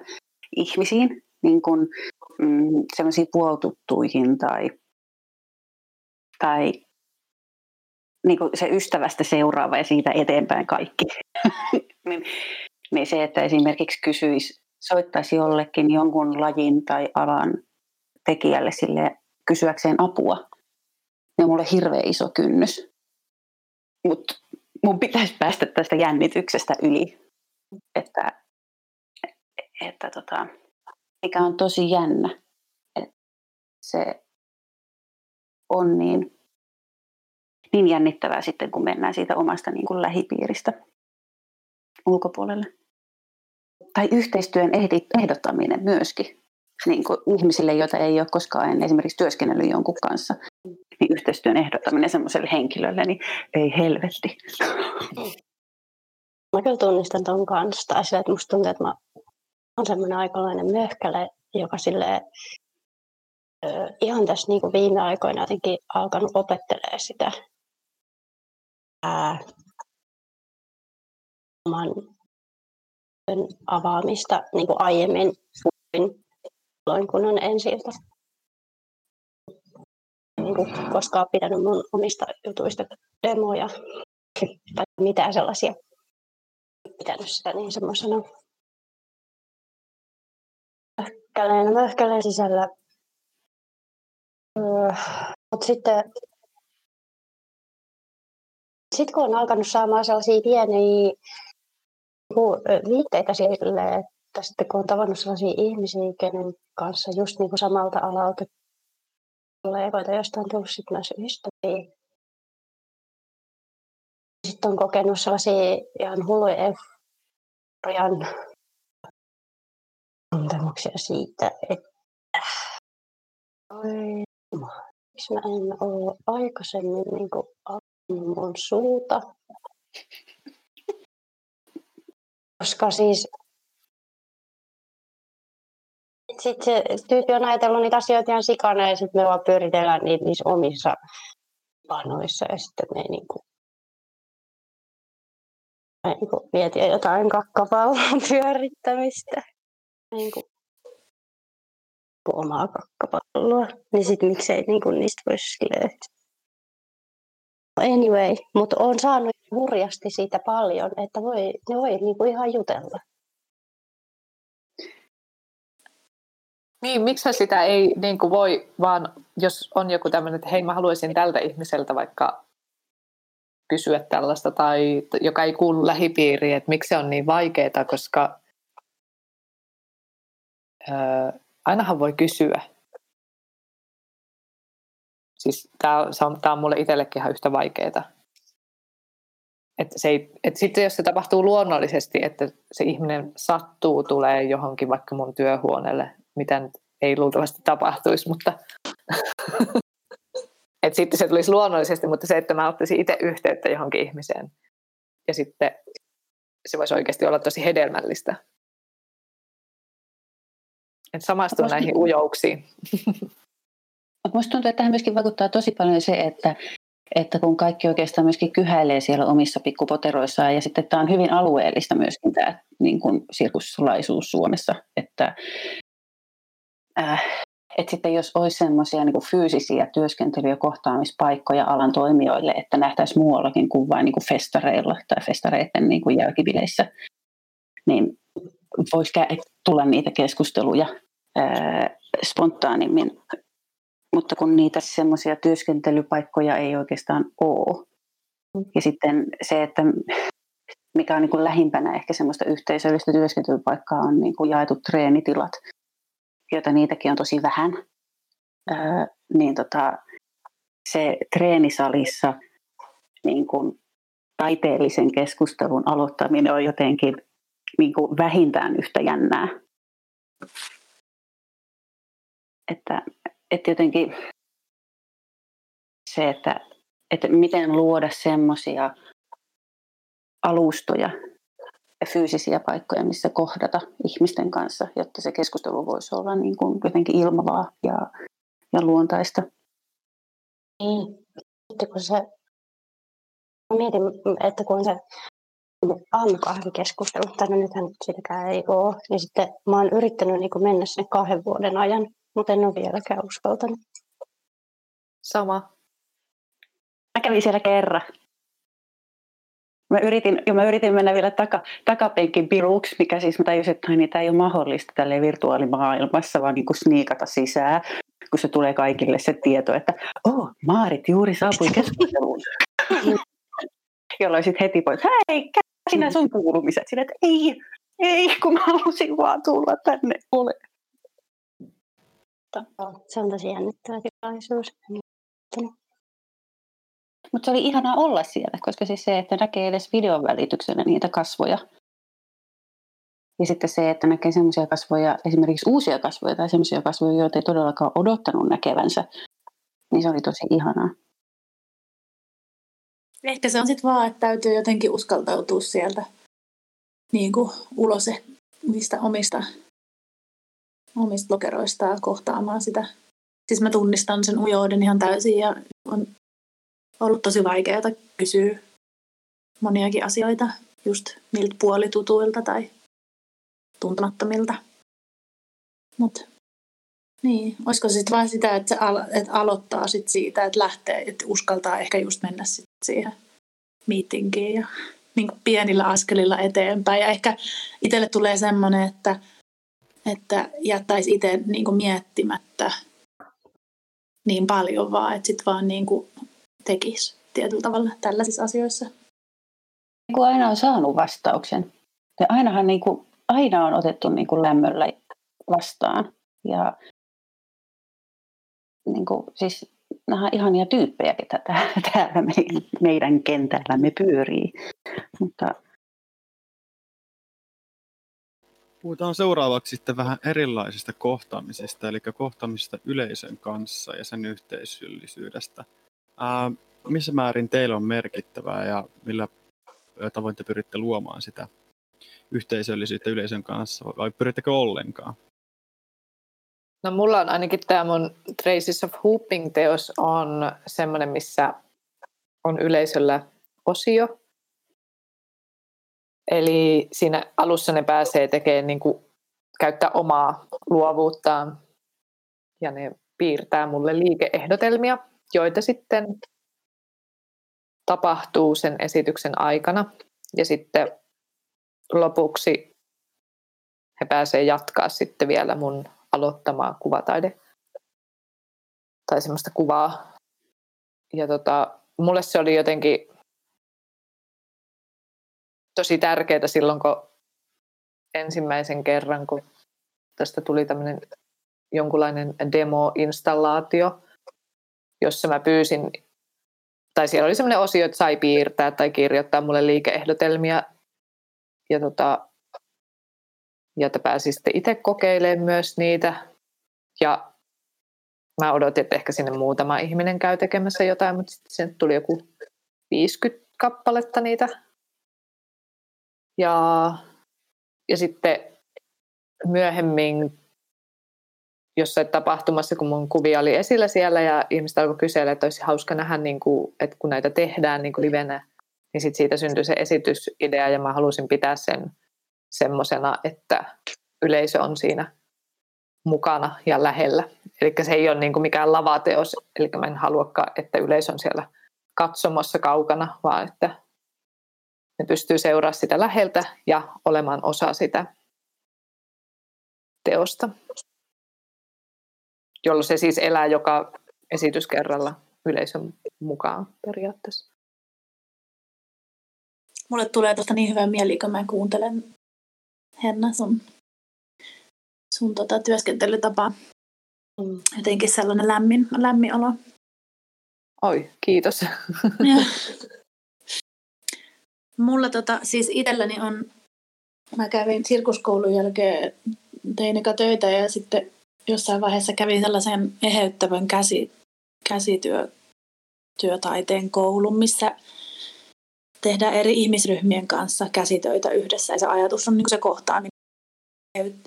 ihmisiin, niin kuin mm, semmoisiin puoltuttuihin tai, tai niin kuin se ystävästä seuraava ja siitä eteenpäin kaikki. [LAUGHS] niin, niin se, että esimerkiksi kysyisi, soittaisi jollekin jonkun lajin tai alan tekijälle sille kysyäkseen apua, niin on mulle hirveän iso kynnys. Mutta mun pitäisi päästä tästä jännityksestä yli. Että, että tota, mikä on tosi jännä, että se on niin niin jännittävää sitten, kun mennään siitä omasta niin kuin lähipiiristä ulkopuolelle. Tai yhteistyön ehdottaminen myöskin. Niin kuin ihmisille, joita ei ole koskaan esimerkiksi työskennellyt jonkun kanssa, niin yhteistyön ehdottaminen semmoiselle henkilölle, niin ei helvetti. Mä kyllä tunnistan ton kanssa. Tai sille, että musta tuntuu, että mä olen semmoinen aikalainen möhkäle, joka sille ihan tässä niin kuin viime aikoina jotenkin alkanut opettelee sitä oman avaamista niin kuin aiemmin kuin silloin, kun on ensi niin kuin koskaan pitänyt mun omista jutuista demoja tai mitään sellaisia. Pitänyt sitä niin semmoisena möhkäleen, möhkäleen sisällä. Öö, Mutta sitten sitten kun on alkanut saamaan sellaisia pieniä viitteitä sille, että sitten kun on tavannut sellaisia ihmisiä, kenen kanssa just niin kuin samalta alalta kollegoita, joista on tullut sitten myös ystäviä. Sitten on kokenut sellaisia ihan hulluja euforian tuntemuksia siitä, että oi, miksi mä en ole aikaisemmin niin kuin mun suuta. Koska siis sitten se tyyppi on ajatellut niitä asioita ihan sikana ja sitten me vaan pyöritellään niitä niissä omissa panoissa ja sitten me niin kuin, niin kuin mietiä jotain kakkapallon pyörittämistä. Niin kuin, omaa kakkapalloa, niin sitten miksei niin kuin, niistä voisi Anyway, mutta on saanut hurjasti siitä paljon, että voi, ne voi niin kuin ihan jutella. Niin, miksi sitä ei niin kuin voi, vaan jos on joku tämmöinen, että hei mä haluaisin tältä ihmiseltä vaikka kysyä tällaista, tai joka ei kuulu lähipiiriin, että miksi se on niin vaikeaa, koska ainahan voi kysyä. Siis tämä on, tää on mulle itsellekin ihan yhtä vaikeaa. Että et sitten jos se tapahtuu luonnollisesti, että se ihminen sattuu, tulee johonkin vaikka mun työhuoneelle, mitä nyt ei luultavasti tapahtuisi, mutta [LAUGHS] et sitten se tulisi luonnollisesti, mutta se, että mä ottaisin itse yhteyttä johonkin ihmiseen ja sitten se voisi oikeasti olla tosi hedelmällistä. Että samastuu näihin ujouksiin. Minusta tuntuu, että tähän myöskin vaikuttaa tosi paljon se, että, että kun kaikki oikeastaan myöskin kyhäilee siellä omissa pikkupoteroissaan, ja sitten tämä on hyvin alueellista myöskin tämä niin kuin sirkuslaisuus Suomessa, että äh, että sitten jos olisi semmoisia niin fyysisiä työskentely- ja kohtaamispaikkoja alan toimijoille, että nähtäisiin muuallakin kuin vain niin kuin festareilla tai festareiden niin kuin jälkibileissä, niin voisi tulla niitä keskusteluja ää, spontaanimmin. Mutta kun niitä semmoisia työskentelypaikkoja ei oikeastaan ole. Ja sitten se, että mikä on niin kuin lähimpänä ehkä semmoista yhteisöllistä työskentelypaikkaa, on niin kuin jaetut treenitilat – joita niitäkin on tosi vähän, öö, niin tota, se treenisalissa niin kuin taiteellisen keskustelun aloittaminen on jotenkin niin kuin vähintään yhtä jännää. Että, että jotenkin se, että, että miten luoda semmoisia alustoja, fyysisiä paikkoja, missä kohdata ihmisten kanssa, jotta se keskustelu voisi olla niin kuin jotenkin ilmavaa ja, ja luontaista. Niin, sitten kun se, mietin, että kun se aamukahvikeskustelu, tai no nythän sitäkään ei ole, niin sitten mä oon yrittänyt niin kuin mennä sinne kahden vuoden ajan, mutta en ole vieläkään uskaltanut. Sama. Mä kävin siellä kerran Mä yritin, ja mä yritin mennä vielä taka, takapenkin piruksi, mikä siis mä tajusin, että niitä ei ole mahdollista tälle virtuaalimaailmassa, vaan niin kuin sniikata sisään, kun se tulee kaikille se tieto, että oh, Maarit juuri saapui keskusteluun. [LAUGHS] Jolloin sitten heti pois, hei, sinä sun kuulumiset. Sille, että ei, ei, kun mä halusin vaan tulla tänne ole. Se on tosi jännittävä tilaisuus. Mutta se oli ihanaa olla siellä, koska siis se, että näkee edes videon välityksellä niitä kasvoja. Ja sitten se, että näkee semmoisia kasvoja, esimerkiksi uusia kasvoja tai semmoisia kasvoja, joita ei todellakaan odottanut näkevänsä, niin se oli tosi ihanaa. Ehkä se on sitten vaan, että täytyy jotenkin uskaltautua sieltä niin kuin ulos mistä omista, omista lokeroistaan kohtaamaan sitä. Siis mä tunnistan sen ujouden ihan täysin ja on ollut tosi vaikeaa kysyä moniakin asioita just niiltä puolitutuilta tai tuntemattomilta. Mutta niin, olisiko sitten vaan sitä, että, se al- että aloittaa sit siitä, että lähtee, että uskaltaa ehkä just mennä sit siihen meetingiin ja niin pienillä askelilla eteenpäin. Ja ehkä itselle tulee semmoinen, että, että jättäisi itse niin miettimättä niin paljon vaan, että sitten vaan niin kuin tekisi tietyllä tavalla tällaisissa asioissa? Kun aina on saanut vastauksen. Ja ainahan niin kuin, aina on otettu niin kuin lämmöllä vastaan. Ja niin kuin, siis nämä ihania tyyppejä, ketä [LAUGHS] täällä meidän kentällämme pyörii. Mutta Puhutaan seuraavaksi sitten vähän erilaisista kohtaamisista, eli kohtaamisista yleisön kanssa ja sen yhteisöllisyydestä. Ää, missä määrin teillä on merkittävää ja millä tavoin te pyritte luomaan sitä yhteisöllisyyttä yleisön kanssa, vai pyrittekö ollenkaan? No mulla on ainakin tämä mun Traces of Hooping-teos on semmoinen, missä on yleisöllä osio. Eli siinä alussa ne pääsee tekemään, niin kuin, käyttää omaa luovuuttaan ja ne piirtää mulle liikeehdotelmia, joita sitten tapahtuu sen esityksen aikana. Ja sitten lopuksi he pääsee jatkaa sitten vielä mun aloittamaa kuvataide tai semmoista kuvaa. Ja tota, mulle se oli jotenkin tosi tärkeää silloin, kun ensimmäisen kerran, kun tästä tuli tämmöinen jonkunlainen demo-installaatio, jossa mä pyysin, tai siellä oli semmoinen osio, että sai piirtää tai kirjoittaa mulle liikeehdotelmia, ja tota, ja että pääsi sitten itse kokeilemaan myös niitä. Ja mä odotin, että ehkä sinne muutama ihminen käy tekemässä jotain, mutta sitten sinne tuli joku 50 kappaletta niitä. Ja, ja sitten myöhemmin jossain tapahtumassa, kun mun kuvia oli esillä siellä ja ihmiset alkoi kysellä, että olisi hauska nähdä, niin kuin, että kun näitä tehdään niin kuin livenä, niin sit siitä syntyi se esitysidea ja mä halusin pitää sen semmoisena, että yleisö on siinä mukana ja lähellä. Eli se ei ole niin kuin mikään lavateos, eli mä en haluakaan, että yleisö on siellä katsomassa kaukana, vaan että ne pystyy seuraamaan sitä läheltä ja olemaan osa sitä teosta, jolloin se siis elää joka esityskerralla yleisön mukaan periaatteessa. Mulle tulee tuosta niin hyvä mieli, kun mä kuuntelen Henna sun, sun tota työskentelytapa. Mm. Jotenkin sellainen lämmin, lämmin olo. Oi, kiitos. Ja. [LAUGHS] Mulla tota, siis itselläni on, mä kävin sirkuskoulun jälkeen, tein eka töitä ja sitten jossain vaiheessa kävin sellaisen eheyttävän käsi, käsityötaiteen koulun, missä tehdään eri ihmisryhmien kanssa käsitöitä yhdessä ja se ajatus on niin se kohtaaminen,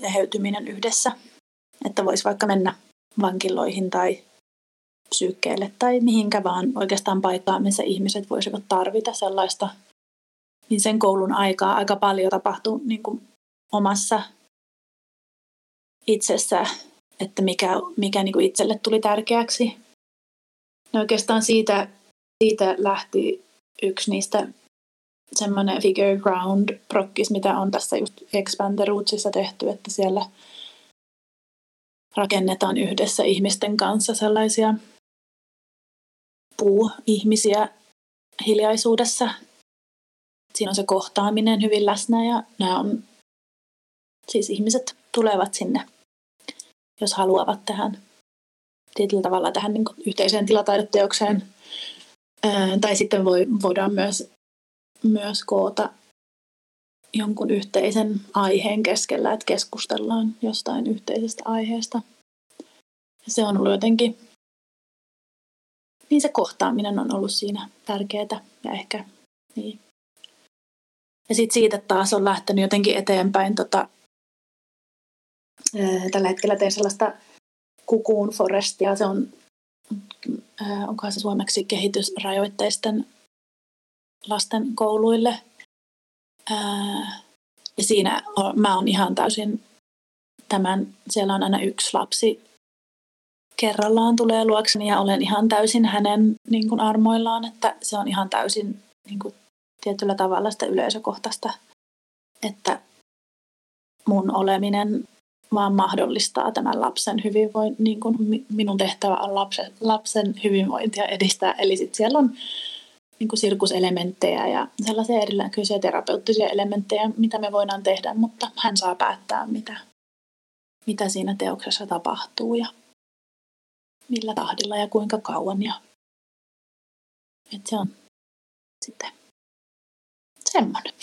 eheytyminen yhdessä. Että voisi vaikka mennä vankiloihin tai psyykkeelle tai mihinkä vaan oikeastaan paikkaan, missä ihmiset voisivat tarvita sellaista. Niin sen koulun aikaa aika paljon tapahtuu niin kuin omassa itsessä, että mikä, mikä niin kuin itselle tuli tärkeäksi. No oikeastaan siitä, siitä lähti yksi niistä semmoinen figure ground prokkis, mitä on tässä just Expander Rootsissa tehty, että siellä rakennetaan yhdessä ihmisten kanssa sellaisia puuihmisiä hiljaisuudessa. Siinä on se kohtaaminen hyvin läsnä ja nämä on, siis ihmiset tulevat sinne, jos haluavat tähän tietyllä tavalla tähän niin yhteiseen tilataideteokseen. tai sitten voi, voidaan myös myös koota jonkun yhteisen aiheen keskellä, että keskustellaan jostain yhteisestä aiheesta. Se on ollut jotenkin, niin se kohtaaminen on ollut siinä tärkeää ja ehkä niin. Ja sitten siitä taas on lähtenyt jotenkin eteenpäin tota, tällä hetkellä teen sellaista kukuun forestia. Se on, onkohan se suomeksi kehitysrajoitteisten lasten kouluille. Ää, ja siinä on, mä oon ihan täysin tämän, siellä on aina yksi lapsi kerrallaan tulee luokseni ja olen ihan täysin hänen niin kuin armoillaan, että se on ihan täysin niin kuin, tietyllä tavalla sitä yleisökohtaista, että mun oleminen vaan mahdollistaa tämän lapsen hyvinvoinnin, niin kuin minun tehtävä on lapsen, lapsen hyvinvointia edistää. Eli sitten siellä on niin kuin sirkuselementtejä ja sellaisia erilaisia terapeuttisia elementtejä, mitä me voidaan tehdä, mutta hän saa päättää, mitä, mitä siinä teoksessa tapahtuu ja millä tahdilla ja kuinka kauan. Ja, että se on sitten semmoinen.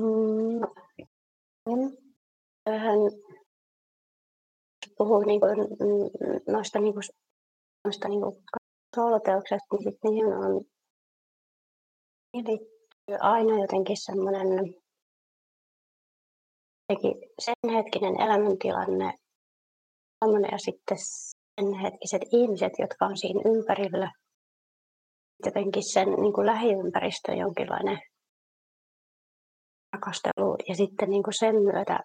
Mm. Hän puhuu niin kuin, noista, niin kuin, noista niin kuin sooloteoksesta, niin sitten niihin on liittyy aina jotenkin semmoinen sen hetkinen elämäntilanne ja sitten sen hetkiset ihmiset, jotka on siinä ympärillä. Jotenkin sen niin kuin lähiympäristö jonkinlainen rakastelu ja sitten niin kuin sen myötä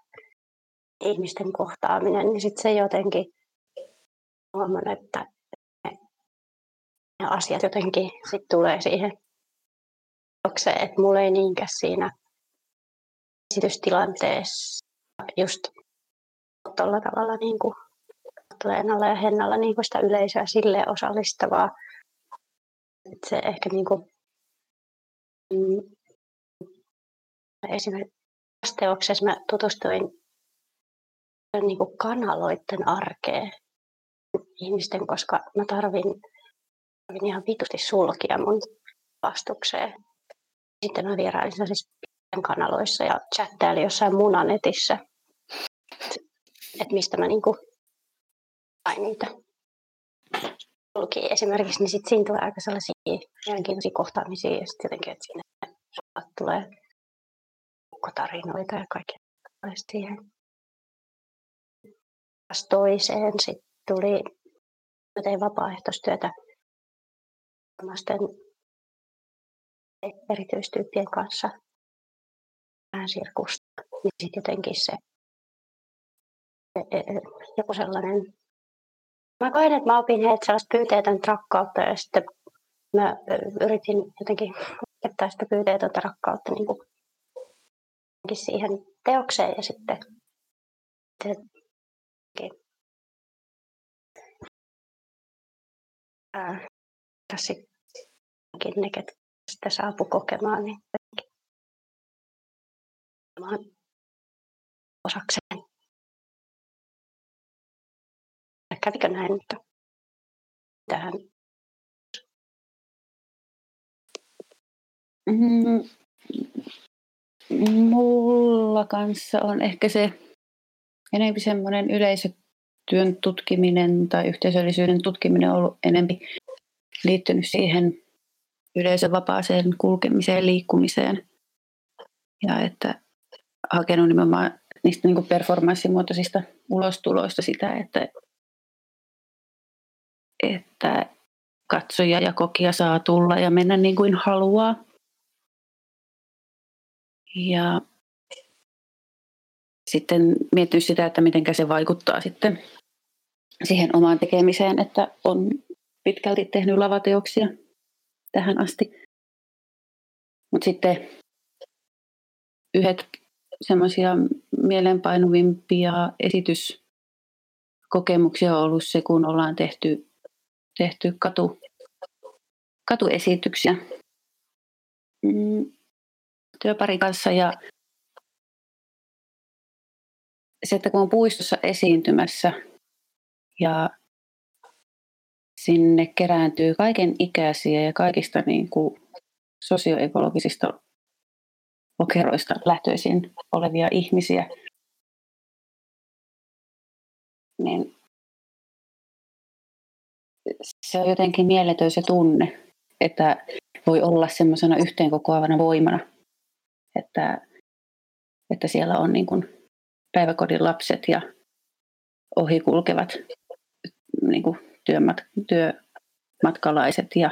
ihmisten kohtaaminen, niin sitten se jotenkin huomaan, että ne asiat jotenkin sitten tulee siihen se, että mulla ei niinkään siinä esitystilanteessa just tuolla tavalla niin kuin Leenalla ja Hennalla niin kuin sitä yleisöä sille osallistavaa. Että se ehkä niin kuin, esimerkiksi teoksessa mä tutustuin niin kuin kanaloiden arkeen ihmisten, koska mä tarvin, tarvin ihan vitusti sulkia mun vastukseen. Sitten mä vierailin sellaisissa kanaloissa ja chattailin jossain munanetissä, että mistä mä niinku sain niitä sulkia esimerkiksi, niin sitten siinä tulee aika sellaisia mielenkiintoisia kohtaamisia ja sitten jotenkin, että siinä tulee tarinoita ja kaikkea siihen. Toiseen sitten tuli, tein vapaaehtoistyötä erityistyyppien kanssa vähän sirkusta. Ja sitten jotenkin se e, e, e, joku sellainen Mä koin, että mä opin heiltä sellaista pyyteetöntä rakkautta ja sitten mä yritin jotenkin opettaa sitä pyyteetöntä rakkautta niin kuin siihen teokseen ja sitten, sitten ää, sitten ne, ketkä sitä saapu kokemaan, niin osakseen. Kävikö näin, mutta tähän mm, mulla kanssa on ehkä se enemmän semmoinen yleisötyön tutkiminen tai yhteisöllisyyden tutkiminen ollut enemmän liittynyt siihen yleisön vapaaseen kulkemiseen, liikkumiseen. Ja että hakenut nimenomaan niistä niin performanssimuotoisista ulostuloista sitä, että, että katsoja ja kokija saa tulla ja mennä niin kuin haluaa. Ja sitten miettiä sitä, että miten se vaikuttaa sitten siihen omaan tekemiseen, että on pitkälti tehnyt lavateoksia tähän asti. Mutta sitten yhdet semmoisia mielenpainuvimpia esityskokemuksia on ollut se, kun ollaan tehty, tehty katu, katuesityksiä mm, työparin kanssa ja se, että kun on puistossa esiintymässä ja sinne kerääntyy kaiken ikäisiä ja kaikista niin kuin sosioekologisista lokeroista lähtöisin olevia ihmisiä, niin se on jotenkin mieletön se tunne, että voi olla semmoisena yhteenkokoavana voimana, että, että siellä on niin kuin päiväkodin lapset ja ohikulkevat niin kuin työmat, työmatkalaiset ja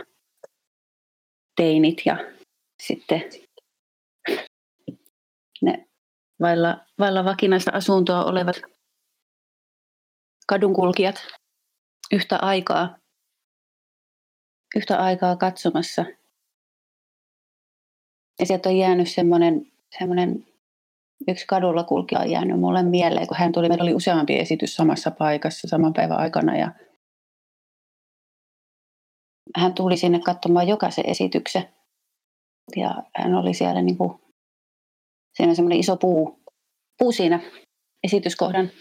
teinit ja sitten ne vailla, vailla vakinaista asuntoa olevat kadunkulkijat yhtä aikaa, yhtä aikaa katsomassa. Ja sieltä on jäänyt semmoinen, semmoinen yksi kadulla kulkija on jäänyt mulle mieleen, kun hän tuli, meillä oli useampi esitys samassa paikassa saman päivän aikana ja hän tuli sinne katsomaan jokaisen esityksen. Ja hän oli siellä niin kuin, siinä semmoinen iso puu, puu siinä esityskohdan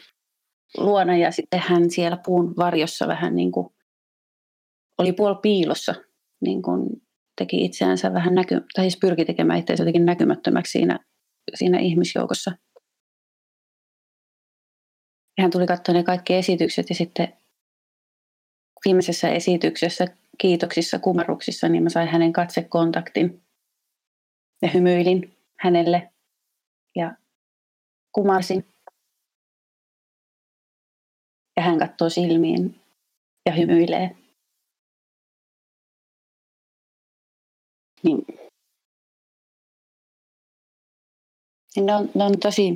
luona ja sitten hän siellä puun varjossa vähän niin kuin oli puol piilossa, niin kuin teki itseänsä vähän näky, tai siis pyrki tekemään itseänsä jotenkin näkymättömäksi siinä, siinä ihmisjoukossa. Ja hän tuli katsomaan ne kaikki esitykset ja sitten viimeisessä esityksessä kiitoksissa, kumarruksissa, niin mä sain hänen katsekontaktin ja hymyilin hänelle ja kumarsin. Ja hän katsoo silmiin ja hymyilee. Niin ne, on, ne, on tosi,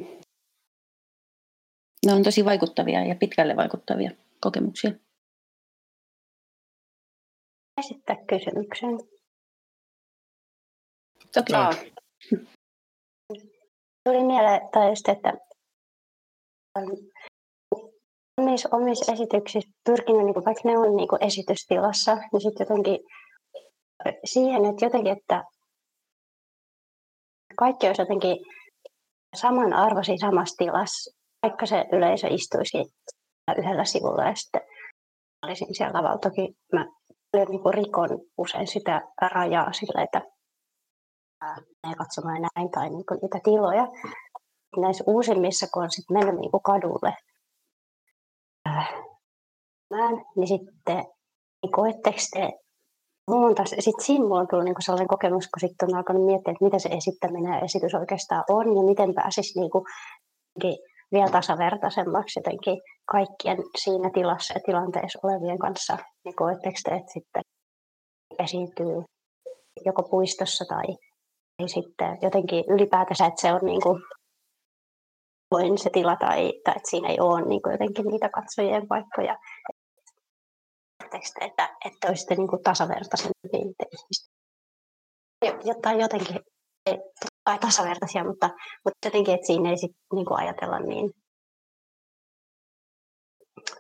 ne on tosi vaikuttavia ja pitkälle vaikuttavia kokemuksia. Esittää kysymyksen. Toki. Tuli mieleen, tai just, että omissa, omissa esityksissä pyrkinyt, niin kuin, vaikka ne on niin kuin esitystilassa, niin sitten jotenkin siihen, että jotenkin, että kaikki olisi jotenkin samanarvoisia samassa tilassa, vaikka se yleisö istuisi yhdellä sivulla ja sitten olisin siellä lavalla. Toki mä niin rikon usein sitä rajaa sillä, että menee katsomaan näin tai niin kuin niitä tiloja. Näissä uusimmissa, kun on sitten mennyt niin kuin kadulle, niin sitten niin koetteko te Mulla sit siinä mulla on tullut niinku sellainen kokemus, kun sitten on alkanut miettiä, että mitä se esittäminen ja esitys oikeastaan on ja miten pääsisi niinku vielä tasavertaisemmaksi jotenkin kaikkien siinä tilassa ja tilanteessa olevien kanssa. Niin koetteko te, että sitten esiintyy joko puistossa tai, tai sitten jotenkin ylipäätänsä, että se on niin kuin voin se tila tai, tai että siinä ei ole niin kuin jotenkin niitä katsojien paikkoja että, että, että olisitte niin tasavertaisempi ihmistä. Tai jotenkin, tai tasavertaisia, mutta, mutta jotenkin, että siinä ei sit niin kuin ajatella niin,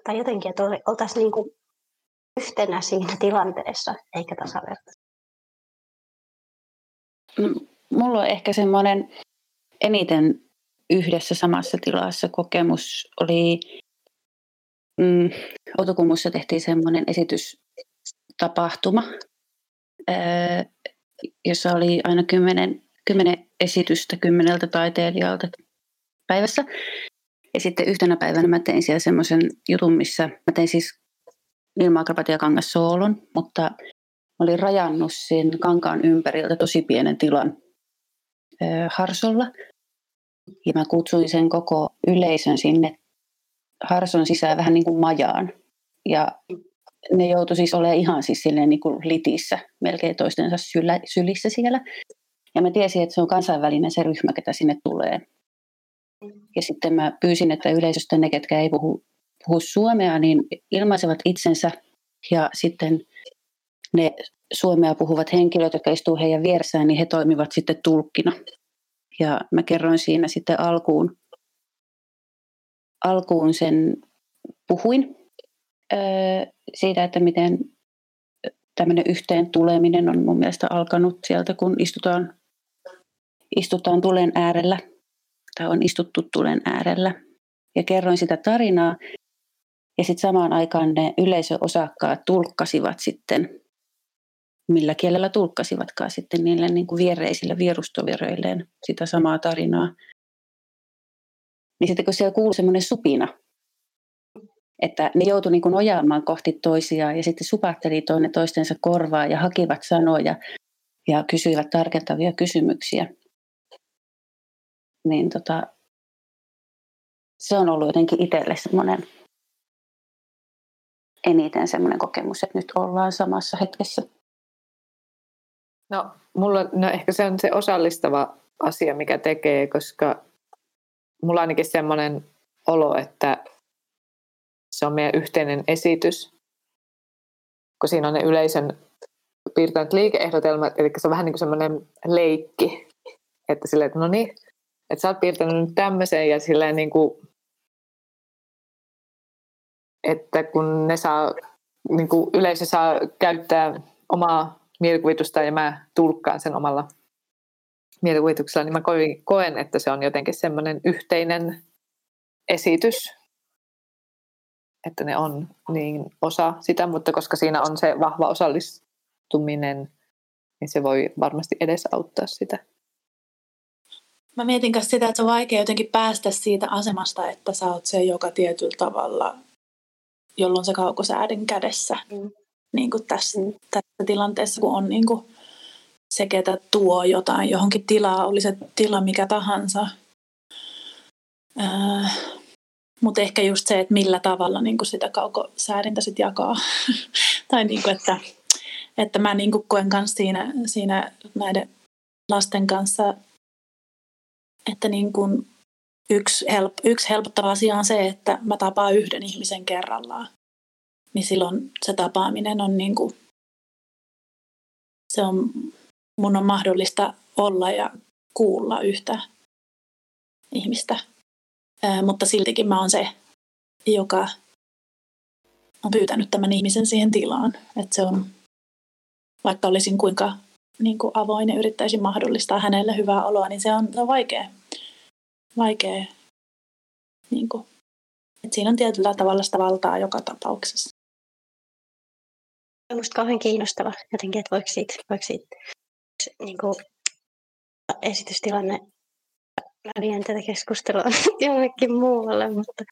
tai jotenkin, että oltaisiin niin kuin yhtenä siinä tilanteessa, eikä tasavertaisia. Mulla on ehkä semmoinen eniten yhdessä samassa tilassa kokemus oli mm, Outokummussa tehtiin semmoinen esitystapahtuma, ää, jossa oli aina kymmenen, kymmenen esitystä kymmeneltä taiteilijalta päivässä. Ja sitten yhtenä päivänä mä tein siellä semmoisen jutun, missä mä tein siis ilma kangas soolon, mutta mä olin rajannut sen kankaan ympäriltä tosi pienen tilan ää, harsolla. Ja mä kutsuin sen koko yleisön sinne Harson sisään vähän niin kuin majaan. Ja ne joutui siis olemaan ihan siis silleen niin kuin litissä, melkein toistensa sylissä siellä. Ja mä tiesin, että se on kansainvälinen se ryhmä, ketä sinne tulee. Ja sitten mä pyysin, että yleisöstä ne, ketkä ei puhu, puhu suomea, niin ilmaisevat itsensä. Ja sitten ne suomea puhuvat henkilöt, jotka istuu heidän vieressään, niin he toimivat sitten tulkkina. Ja mä kerroin siinä sitten alkuun alkuun sen puhuin siitä, että miten tämmöinen yhteen tuleminen on mun mielestä alkanut sieltä, kun istutaan, istutaan tulen äärellä tai on istuttu tulen äärellä. Ja kerroin sitä tarinaa ja sitten samaan aikaan ne yleisöosakkaat tulkkasivat sitten, millä kielellä tulkkasivatkaan sitten niille niin kuin viereisille vierustovereilleen sitä samaa tarinaa. Niin sitten kun siellä kuului semmoinen supina, että ne joutui niin kuin ojaamaan kohti toisiaan ja sitten supatteli toinen toistensa korvaa ja hakivat sanoja ja kysyivät tarkentavia kysymyksiä. Niin tota, se on ollut jotenkin itselle semmoinen eniten semmoinen kokemus, että nyt ollaan samassa hetkessä. No, mulla, no ehkä se on se osallistava asia, mikä tekee, koska mulla ainakin semmoinen olo, että se on meidän yhteinen esitys, kun siinä on ne yleisön piirtänyt liikeehdotelmat, eli se on vähän niin kuin semmoinen leikki, että silleen, että no niin, että sä oot piirtänyt nyt tämmöisen ja silleen niin kuin, että kun ne saa, niin kuin yleisö saa käyttää omaa mielikuvitusta ja mä tulkkaan sen omalla mielikuvituksella, niin mä koen, että se on jotenkin semmoinen yhteinen esitys, että ne on niin osa sitä, mutta koska siinä on se vahva osallistuminen, niin se voi varmasti edesauttaa sitä. Mä mietin myös sitä, että se on vaikea jotenkin päästä siitä asemasta, että sä oot se, joka tietyllä tavalla, jolloin se kaukosäädin kädessä. Mm. Niin kuin tässä, mm. tässä tilanteessa, kun on niin kuin se, ketä tuo jotain johonkin tilaa, oli se tila mikä tahansa. Äh, mutta ehkä just se, että millä tavalla niin kuin sitä kaukosäädintä sit jakaa. [LAUGHS] tai niin kuin, että, että mä niin kuin koen myös siinä, siinä näiden lasten kanssa, että niin kuin yksi, help, yksi helpottava asia on se, että mä tapaan yhden ihmisen kerrallaan. Niin silloin se tapaaminen on niin kuin, se on, mun on mahdollista olla ja kuulla yhtä ihmistä mutta siltikin mä oon se, joka on pyytänyt tämän ihmisen siihen tilaan. Että se on, vaikka olisin kuinka niin kuin avoin ja yrittäisin mahdollistaa hänelle hyvää oloa, niin se on, se on vaikea. vaikea niin kuin, että siinä on tietyllä tavalla sitä valtaa joka tapauksessa. On minusta kauhean kiinnostava jotenkin, että voiko siitä, voiko siitä niin kuin, esitystilanne mä vien tätä keskustelua [LAUGHS] jollekin muualle, mutta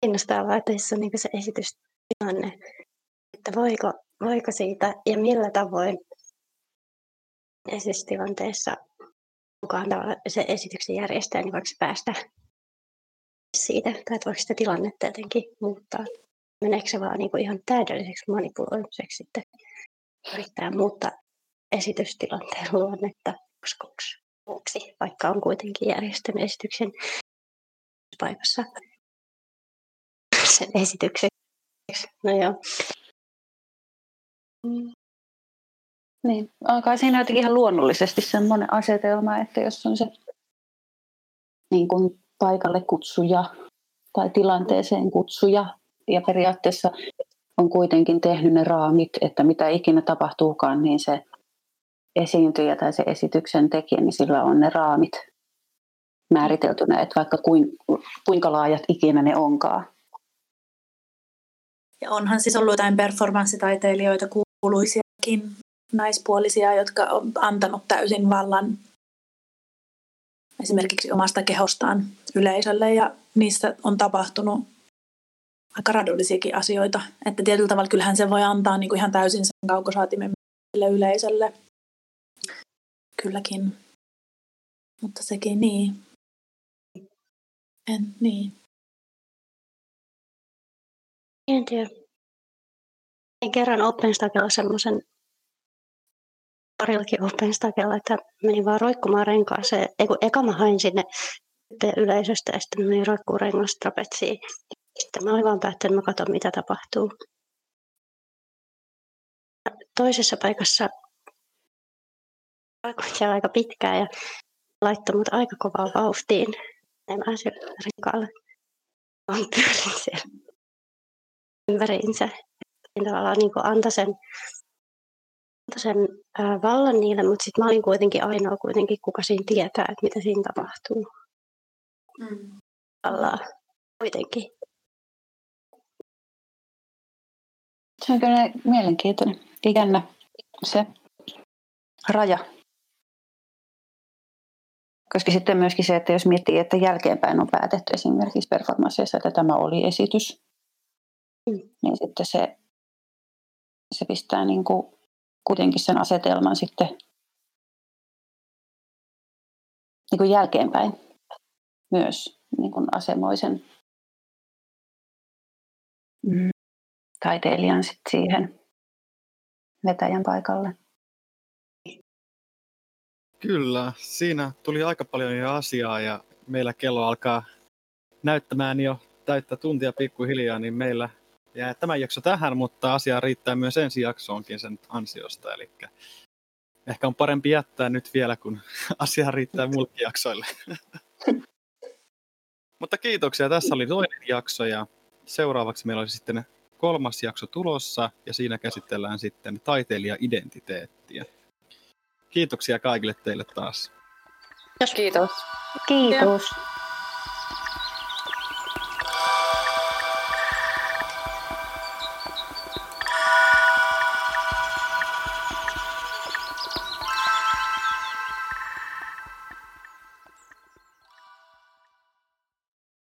kiinnostavaa, että tässä on niin se esitystilanne, että voiko, voiko siitä ja millä tavoin esitystilanteessa kukaan se esityksen järjestää, niin voiko päästä siitä, tai voiko sitä tilannetta jotenkin muuttaa. Meneekö se vaan niin kuin ihan täydelliseksi manipuloimiseksi sitten yrittää muuttaa esitystilanteen luonnetta uskoksi vaikka on kuitenkin järjestänyt esityksen paikassa sen esityksen. No joo. Niin, alkaa siinä jotenkin ihan luonnollisesti semmoinen asetelma, että jos on se niin kuin paikalle kutsuja tai tilanteeseen kutsuja ja periaatteessa on kuitenkin tehnyt ne raamit, että mitä ikinä tapahtuukaan, niin se esiintyjä tai se esityksen tekijä, niin sillä on ne raamit määriteltynä, että vaikka kuinka laajat ikinä ne onkaan. Ja onhan siis ollut jotain performanssitaiteilijoita, kuuluisiakin naispuolisia, jotka on antanut täysin vallan esimerkiksi omasta kehostaan yleisölle ja niissä on tapahtunut aika radollisiakin asioita. Että tietyllä tavalla kyllähän se voi antaa niin kuin ihan täysin sen kaukosaatimen yleisölle kylläkin. Mutta sekin niin. En, niin. En tiedä. En kerran OpenStackilla semmoisen parillakin OpenStackilla, että menin vaan roikkumaan renkaaseen. Eiku, eka mä hain sinne yleisöstä ja sitten menin roikkuun rengas. Sitten mä olin vaan päättänyt, että mä katson mitä tapahtuu. Toisessa paikassa siellä aika pitkään ja laittoi mut aika kovaa vauhtiin. En mä siellä rinkaalle. Mä pyörin siellä ympäriinsä. Ja tavallaan niin antoi sen, sen vallan niille, mutta sitten mä olin kuitenkin ainoa kuitenkin, kuka siinä tietää, että mitä siinä tapahtuu. Mm. Kuitenkin. Se on kyllä mielenkiintoinen. Jännä se raja koska sitten myöskin se, että jos miettii, että jälkeenpäin on päätetty esimerkiksi performansseissa, että tämä oli esitys, mm. niin sitten se, se pistää niin kuin kuitenkin sen asetelman sitten niin kuin jälkeenpäin myös niin kuin asemoisen mm. taiteilijan sitten siihen vetäjän paikalle. Kyllä, siinä tuli aika paljon jo asiaa ja meillä kello alkaa näyttämään jo täyttä tuntia pikkuhiljaa, niin meillä jää tämä jakso tähän, mutta asiaa riittää myös ensi jaksoonkin sen ansiosta. Eli ehkä on parempi jättää nyt vielä, kun [LAUGHS] asia riittää muillekin jaksoille. [LAUGHS] mutta kiitoksia. Tässä oli toinen jakso ja seuraavaksi meillä olisi sitten kolmas jakso tulossa ja siinä käsitellään sitten taiteilija-identiteettiä. Kiitoksia kaikille teille taas. Kiitos. Kiitos.